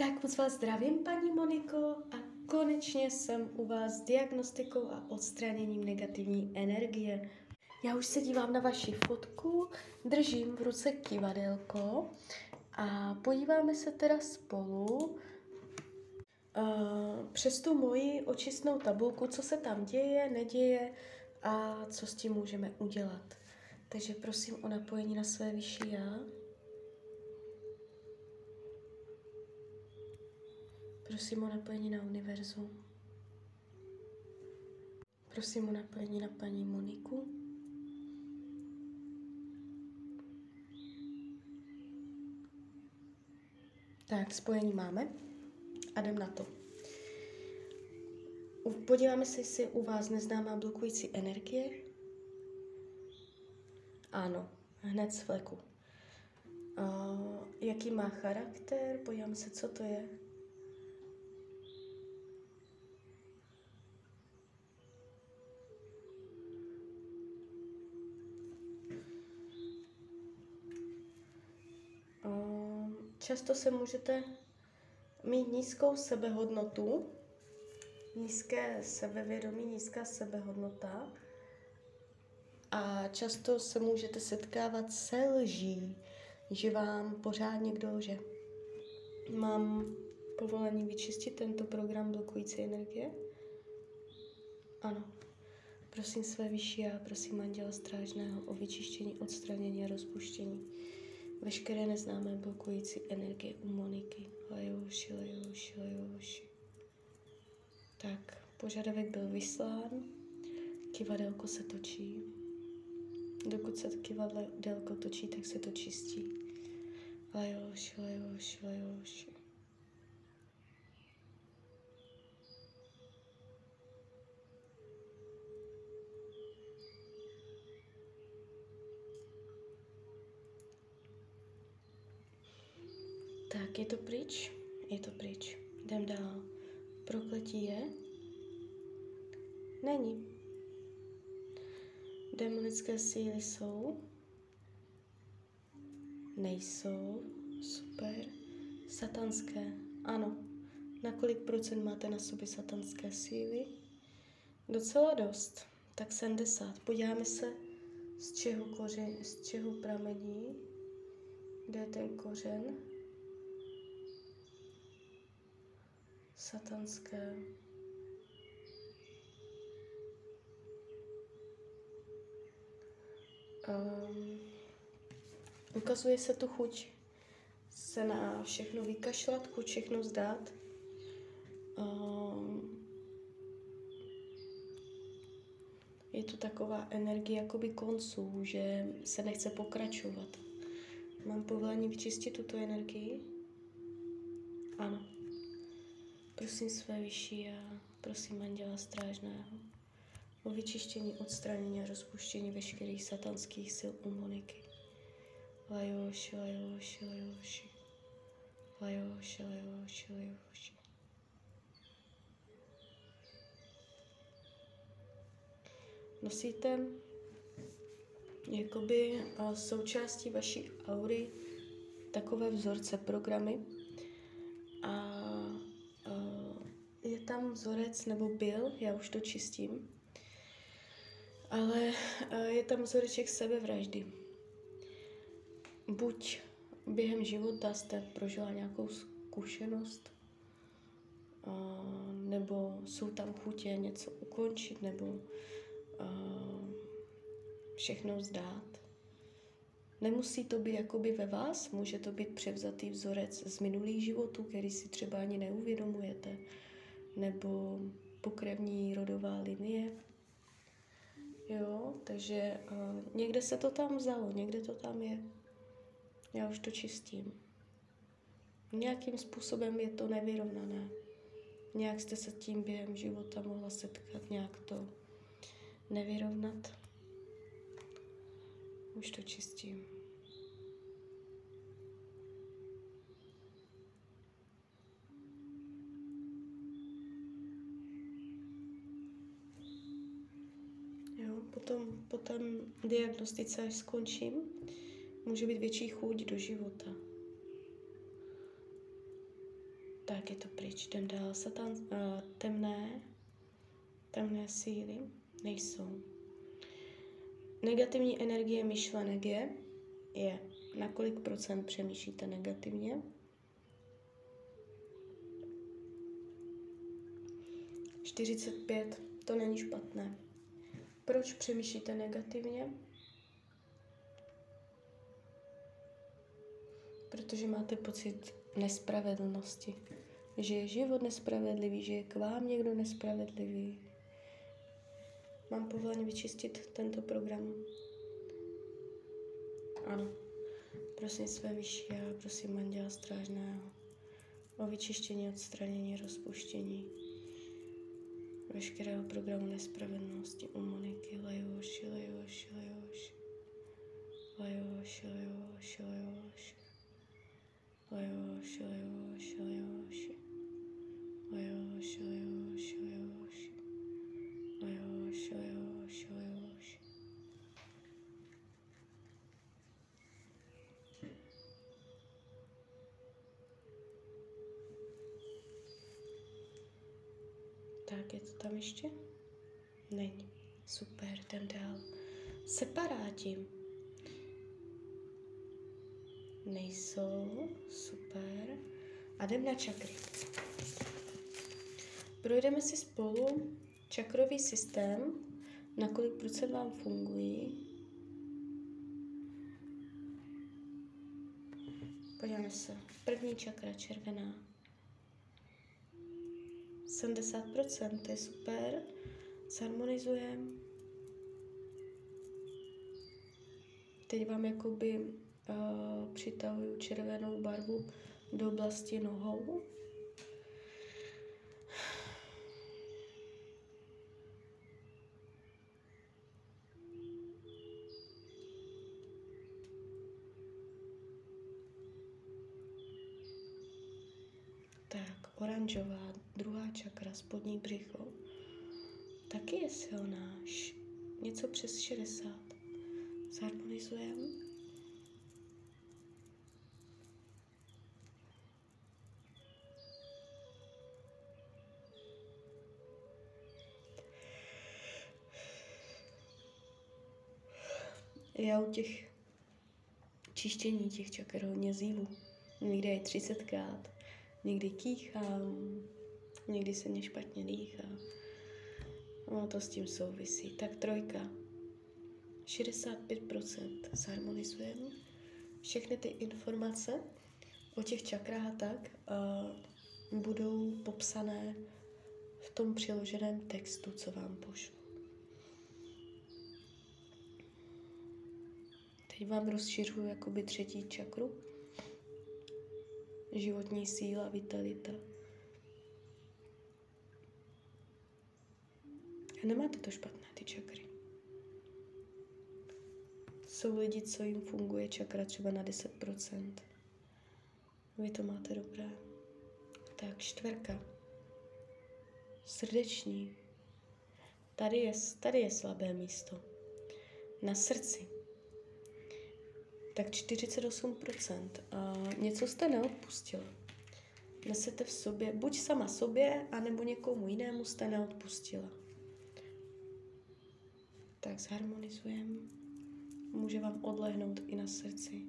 Tak moc vás zdravím, paní Moniko, a konečně jsem u vás s diagnostikou a odstraněním negativní energie. Já už se dívám na vaši fotku, držím v ruce kivadelko a podíváme se teda spolu uh, přes tu moji očistnou tabulku, co se tam děje, neděje a co s tím můžeme udělat. Takže prosím o napojení na své vyšší já. Prosím o napojení na univerzum. Prosím o napojení na paní Moniku. Tak, spojení máme a jdem na to. Podíváme se, jestli u vás neznámá blokující energie. Ano, hned z fleku. Uh, jaký má charakter? Podíváme se, co to je. Často se můžete mít nízkou sebehodnotu, nízké sebevědomí, nízká sebehodnota a často se můžete setkávat se lží, že vám pořád někdo lže. Mám povolení vyčistit tento program blokující energie? Ano. Prosím své vyšší a prosím Anděla Strážného o vyčištění, odstranění a rozpuštění veškeré neznámé blokující energie u Moniky. Lajoši, lajoši, lajoši. Tak, požadavek byl vyslán, kivadelko se točí. Dokud se kivadelko točí, tak se to čistí. Lajoši, lajoši, lajoši. Je to pryč? Je to pryč. Jdem dál. Prokletí je? Není. Demonické síly jsou? Nejsou. Super. Satanské? Ano. Na kolik procent máte na sobě satanské síly? Docela dost. Tak 70. Podíváme se, z čeho kořen, z čeho pramení. Kde je ten kořen? Satanské. Um, ukazuje se tu chuť se na všechno vykašlat, chuť všechno zdát. Um, je to taková energie jakoby konců, že se nechce pokračovat. Mám povolení vyčistit tuto energii? Ano. Prosím své vyšší a prosím Anděla Strážného o vyčištění, odstranění a rozpuštění veškerých satanských sil u Moniky. Lajoši, lajoši, lajoši. Lajoši, lajoši, lajoši. Nosíte jakoby součástí vaší aury takové vzorce programy vzorec, nebo byl, já už to čistím, ale eh, je tam vzoreček sebevraždy. Buď během života jste prožila nějakou zkušenost, nebo jsou tam chutě něco ukončit, nebo všechno vzdát. Nemusí to být jakoby ve vás, může to být převzatý vzorec z minulých životů, který si třeba ani neuvědomujete nebo pokrevní rodová linie. Jo, takže uh, někde se to tam vzalo, někde to tam je. Já už to čistím. Nějakým způsobem je to nevyrovnané. Nějak jste se tím během života mohla setkat, nějak to nevyrovnat. Už to čistím. Potom, potom diagnostice, až skončím, může být větší chuť do života. Tak je to pryč. Jdem dál. Satan, uh, temné, temné síly nejsou. Negativní energie myšlenek je, je na kolik procent přemýšlíte negativně. Čtyřicet pět, to není špatné. Proč přemýšlíte negativně? Protože máte pocit nespravedlnosti. Že je život nespravedlivý, že je k vám někdo nespravedlivý. Mám povolení vyčistit tento program? Ano. Prosím své vyšší a prosím Anděla Strážného o vyčištění, odstranění, rozpuštění veškerého programu nespravedlnosti u Moniky. Lajoši, lajoši, lajoši. Lajoši, lajoši, lajoši. Lajoši, lajoši, lajoši. Lajoši, lajoši, lajoši. Lajoši, lajoši, lajoši. Je to tam ještě? Není. Super, jdem dál. Separáti. Nejsou. Super. A jdem na čakry. Projdeme si spolu čakrový systém, na kolik procent vám fungují. Podíváme se. První čakra červená. 70%, to je super. Zharmonizujeme. Teď vám jakoby uh, přitahuju červenou barvu do oblasti nohou. Tak, oranžová, druhá čakra, spodní břicho, taky je silná, něco přes 60. Zharmonizujeme. Já u těch čištění těch čaker hodně zívu. Někde je 30krát, někdy kýchám, někdy se mě špatně dýchá. No to s tím souvisí. Tak trojka. 65% zharmonizujeme. Všechny ty informace o těch čakrách a tak uh, budou popsané v tom přiloženém textu, co vám pošlu. Teď vám rozšiřuju jakoby třetí čakru. Životní síla, vitalita. A nemáte to špatné, ty čakry. Jsou lidi, co jim funguje čakra třeba na 10%. Vy to máte dobré. Tak, čtverka. Srdeční. Tady je, tady je slabé místo. Na srdci. Tak 48%. A něco jste neodpustila. Nesete v sobě, buď sama sobě, anebo někomu jinému jste neodpustila. Tak zharmonizujeme. Může vám odlehnout i na srdci.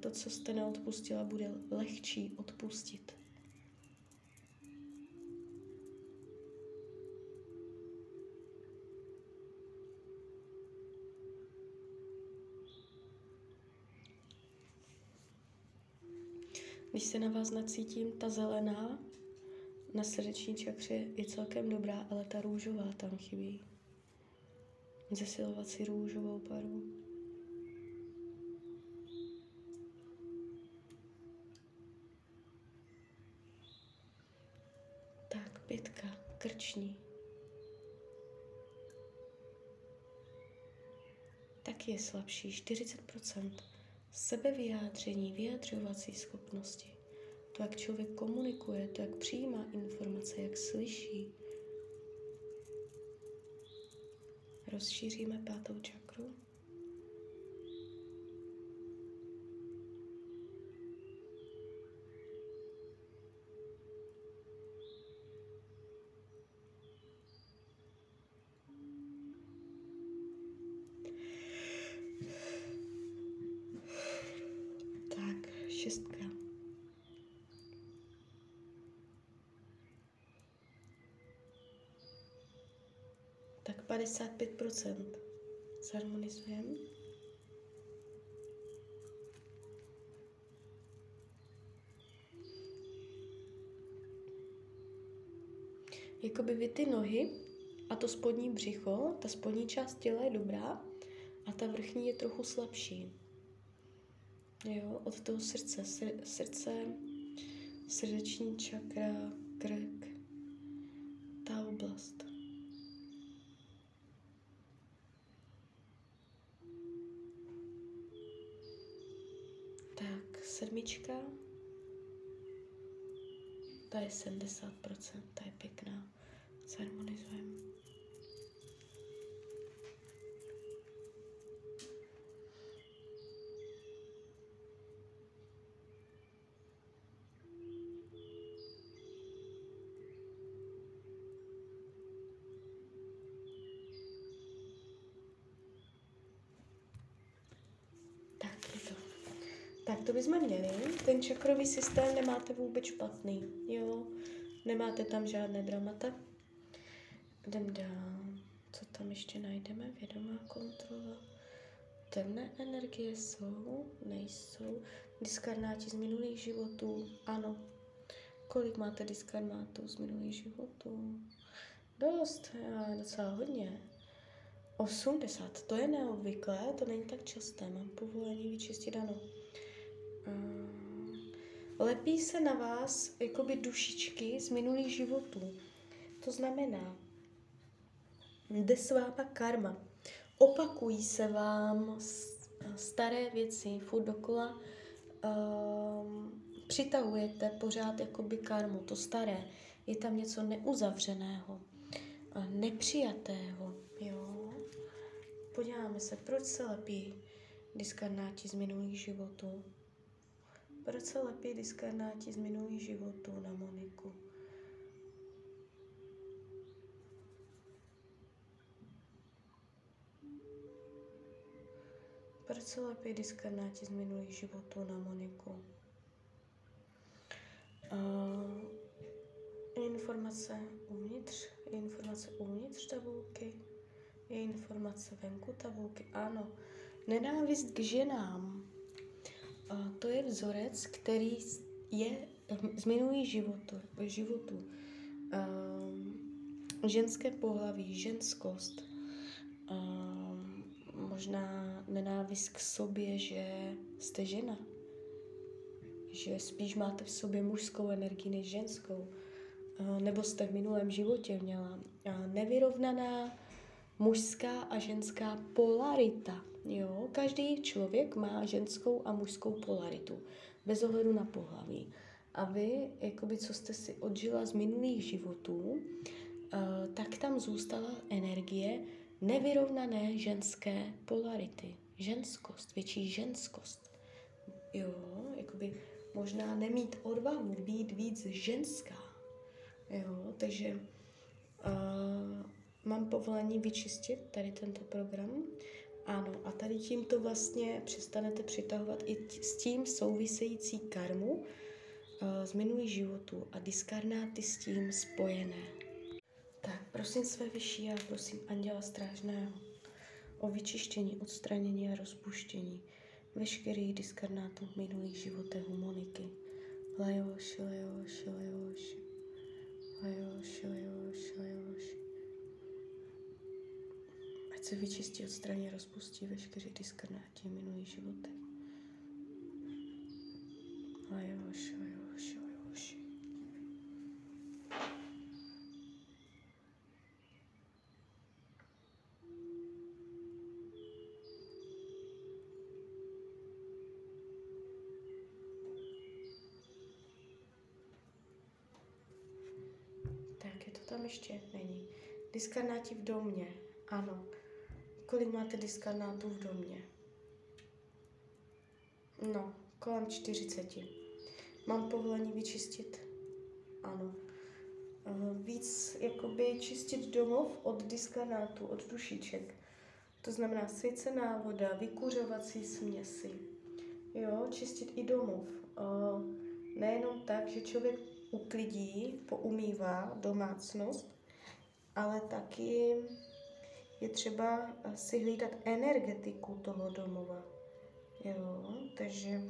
To, co jste neodpustila, bude lehčí odpustit. Když se na vás nacítím, ta zelená na srdeční čakře je celkem dobrá, ale ta růžová tam chybí. Zesilovat si růžovou barvu. Tak, pětka, krční. Taky je slabší, 40% sebevyjádření, vyjadřovací schopnosti, to, jak člověk komunikuje, to, jak přijímá informace, jak slyší. rozšíříme pátou čakru. 55% zharmonizujeme. Jakoby vy ty nohy a to spodní břicho, ta spodní část těla je dobrá a ta vrchní je trochu slabší. Jo, od toho srdce, srdce, srdeční čakra, krk, ta oblast. Tak, sedmička, ta je 70%, ta je pěkná. Zharmonizujeme. Tak to bychom měli. Ten čakrový systém nemáte vůbec špatný, jo. Nemáte tam žádné dramata. Jdem dál. Co tam ještě najdeme? Vědomá kontrola. Temné energie jsou, nejsou. Diskarnáti z minulých životů, ano. Kolik máte diskarnátů z minulých životů? Dost, docela hodně. 80, to je neobvyklé, to není tak časté, mám povolení vyčistit, ano. Lepí se na vás jakoby dušičky z minulých životů. To znamená, jde s váma karma. Opakují se vám staré věci furt dokola. Um, přitahujete pořád jakoby karmu, to staré. Je tam něco neuzavřeného, nepřijatého. Jo? Podíváme se, proč se lepí diskarnáti z minulých životů. Proč se lepí diskarnáti z minulých životů na Moniku? Proč se lepí diskarnáti z minulých životů na Moniku? Uh, informace uvnitř, informace uvnitř tabulky, je informace venku tabulky, ano. Nenávist k ženám, to je vzorec, který je z minulých životů. životů. Um, ženské pohlaví, ženskost, um, možná nenávist k sobě, že jste žena, že spíš máte v sobě mužskou energii než ženskou, uh, nebo jste v minulém životě měla uh, nevyrovnaná mužská a ženská polarita. Jo? Každý člověk má ženskou a mužskou polaritu, bez ohledu na pohlaví. A vy, jakoby, co jste si odžila z minulých životů, uh, tak tam zůstala energie nevyrovnané ženské polarity. Ženskost, větší ženskost. Jo, jakoby možná nemít odvahu být víc ženská. Jo, takže uh, mám povolení vyčistit tady tento program. Ano, a tady tímto vlastně přestanete přitahovat i s tím související karmu uh, z minulých životů a diskarnáty s tím spojené. Tak, prosím své vyšší a prosím Anděla Strážného o vyčištění, odstranění a rozpuštění veškerých diskarnátů minulých životech Moniky. Lajoš, lajoš, lajoš, lajoš, lajoš, se vyčistí, odstraní, rozpustí veškeré životy. A jož, a jož, a jož. Tak, je to tam ještě? Není. Diskarnáti v domě. Ano. Kolik máte diskarnátů v domě? No, kolem 40. Mám povolení vyčistit? Ano. Uh, víc jakoby čistit domov od diskarnátů, od dušiček. To znamená svěcená voda, vykuřovací směsi. Jo, čistit i domov. o, nejenom tak, že člověk uklidí, poumývá domácnost, ale taky je třeba si hlídat energetiku toho domova. Jo, takže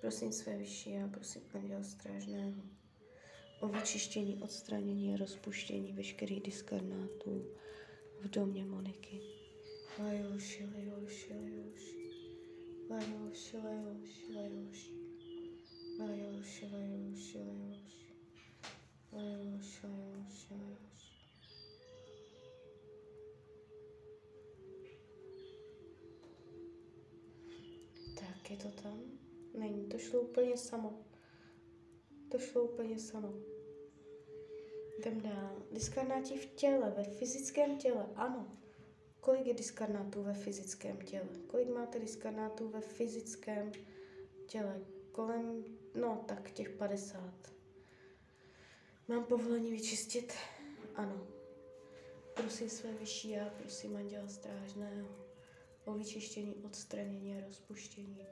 prosím své vyšší a prosím Anděla Strážného o vyčištění, odstranění a rozpuštění veškerých diskarnátů v domě Moniky. Lajoši, lajoši. Lajoši, lajoši, lajoši. To tam? Není, to šlo úplně samo. To šlo úplně samo. Jdem dál. Diskarnáti v těle, ve fyzickém těle, ano. Kolik je diskarnátů ve fyzickém těle? Kolik máte diskarnátů ve fyzickém těle? Kolem, no tak těch 50. Mám povolení vyčistit? Ano. Prosím své vyšší já, prosím Anděla Strážného o vyčištění, odstranění a rozpuštění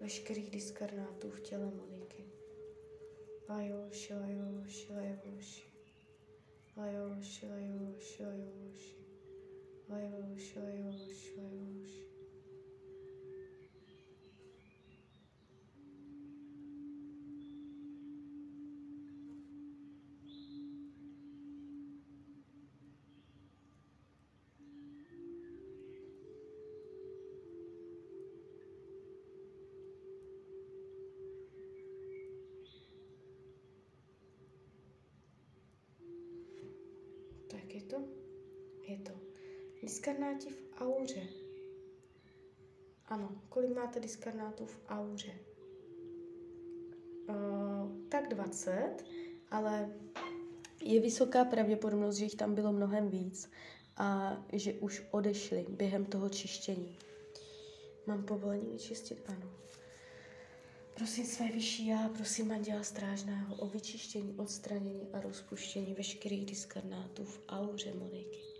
veškerých diskarnátů v těle Moniky. Lajoši, lajoši, lajoši. Lajoši, lajoši, lajoši. Lajoši, lajoši, lajoši. Diskarnáti v auře. Ano, kolik máte diskarnátů v auře? Uh, tak 20, ale je vysoká pravděpodobnost, že jich tam bylo mnohem víc a že už odešli během toho čištění. Mám povolení vyčistit? Ano. Prosím své vyšší já, prosím Anděla Strážného o vyčištění, odstranění a rozpuštění veškerých diskarnátů v auře Moniky.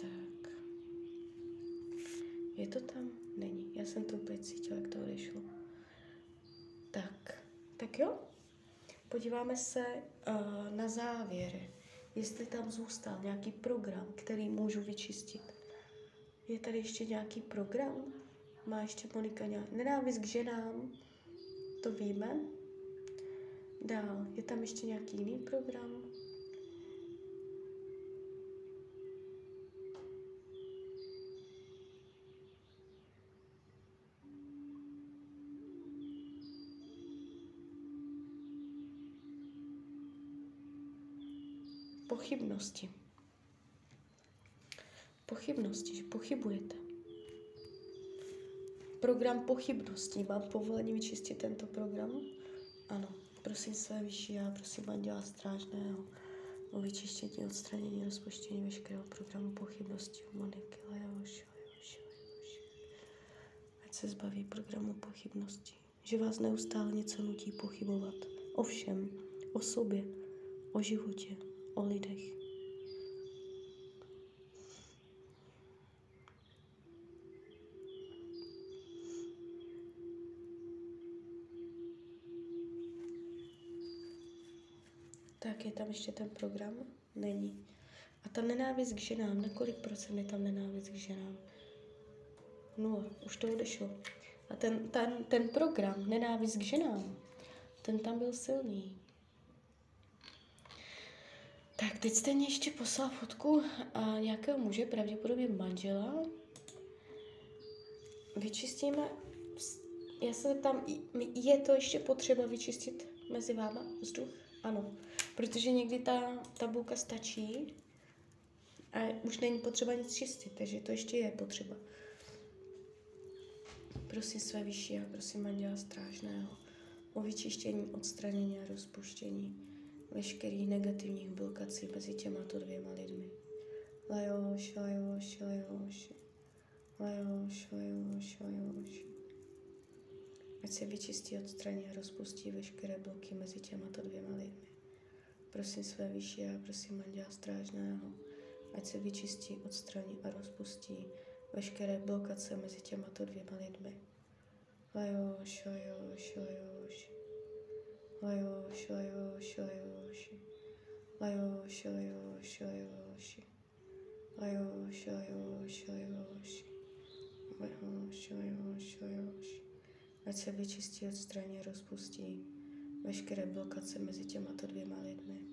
Tak. Je to tam? Není. Já jsem to úplně cítila, jak to odešlo. Tak. Jo. Podíváme se uh, na závěr, jestli tam zůstal nějaký program, který můžu vyčistit. Je tady ještě nějaký program? Má ještě Monika nějak... Nenávist k ženám, to víme. Dál, je tam ještě nějaký jiný program? Pochybnosti. Pochybnosti, že pochybujete. Program pochybností. Mám povolení vyčistit tento program? Ano. Prosím své vyšší já, prosím Anděla Strážného o vyčištění, odstranění, rozpoštění veškerého programu pochybností u Moniky. Ať se zbaví programu pochybností. Že vás neustále něco nutí pochybovat. O všem. O sobě. O životě. O lidech. Tak je tam ještě ten program? Není. A ta nenávist k ženám, na kolik procent je tam nenávist k ženám? Nula, už to odešlo. A ten, ten, ten program, nenávist k ženám, ten tam byl silný. Tak, teď jste mě ještě poslal fotku a nějakého muže, pravděpodobně manžela. Vyčistíme, já se zeptám, je to ještě potřeba vyčistit mezi váma vzduch? Ano, protože někdy ta tabulka stačí a už není potřeba nic čistit, takže to ještě je potřeba. Prosím své vyšší a prosím Anděla Strážného o vyčištění, odstranění a rozpuštění veškerých negativních blokací mezi těmato dvěma lidmi. Lajoši, lajoši, lajoši. Lajoši, lajoši, lajoši. Ať se vyčistí, odstraní a rozpustí veškeré bloky mezi těmato dvěma lidmi. Prosím své vyšší a prosím Anděla Strážného, ať se vyčistí, odstraní a rozpustí veškeré blokace mezi těmato dvěma lidmi. Lajoš, lajoš, lajoš. Lajoš, lajoš, lajoš. Lajoš, lajoš, lajoš. Lajoš, lajoš, lajoš. Lajoš, lajoš, lajoš. Ať se vyčistí, odstraní, rozpustí veškeré blokace mezi těmato dvěma lidmi.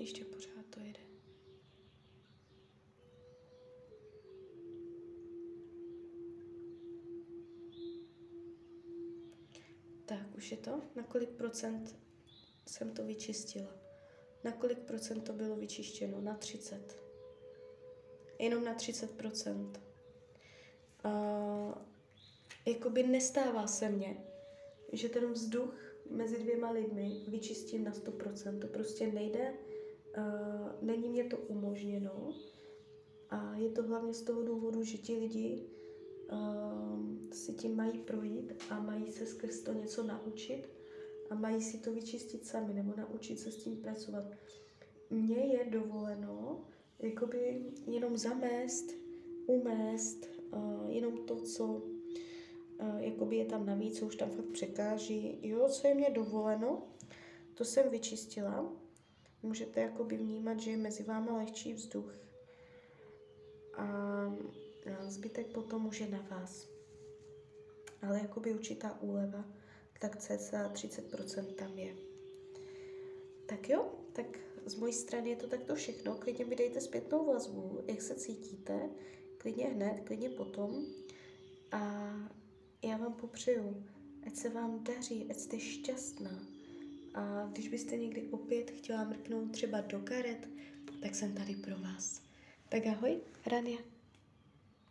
Ještě pořád to jde. Tak, už je to? Na kolik procent jsem to vyčistila? Na kolik procent to bylo vyčištěno? Na 30. Jenom na 30 procent. A jakoby nestává se mně, že ten vzduch mezi dvěma lidmi vyčistím na 100%. To prostě nejde, uh, není mě to umožněno a je to hlavně z toho důvodu, že ti lidi uh, si tím mají projít a mají se skrz to něco naučit a mají si to vyčistit sami nebo naučit se s tím pracovat. Mně je dovoleno jakoby jenom zamést, umést, uh, jenom to, co uh, jakoby je tam navíc, co už tam fakt překáží. Jo, co je mě dovoleno, to jsem vyčistila. Můžete jakoby vnímat, že je mezi váma lehčí vzduch. A zbytek potom už je na vás. Ale jakoby určitá úleva, tak cca 30% tam je. Tak jo, tak z mojí strany je to takto všechno. Klidně mi dejte zpětnou vazbu, jak se cítíte, klidně hned, klidně potom. A já vám popřeju, ať se vám daří, ať jste šťastná. A když byste někdy opět chtěla mrknout třeba do karet, tak jsem tady pro vás. Tak ahoj, Rania.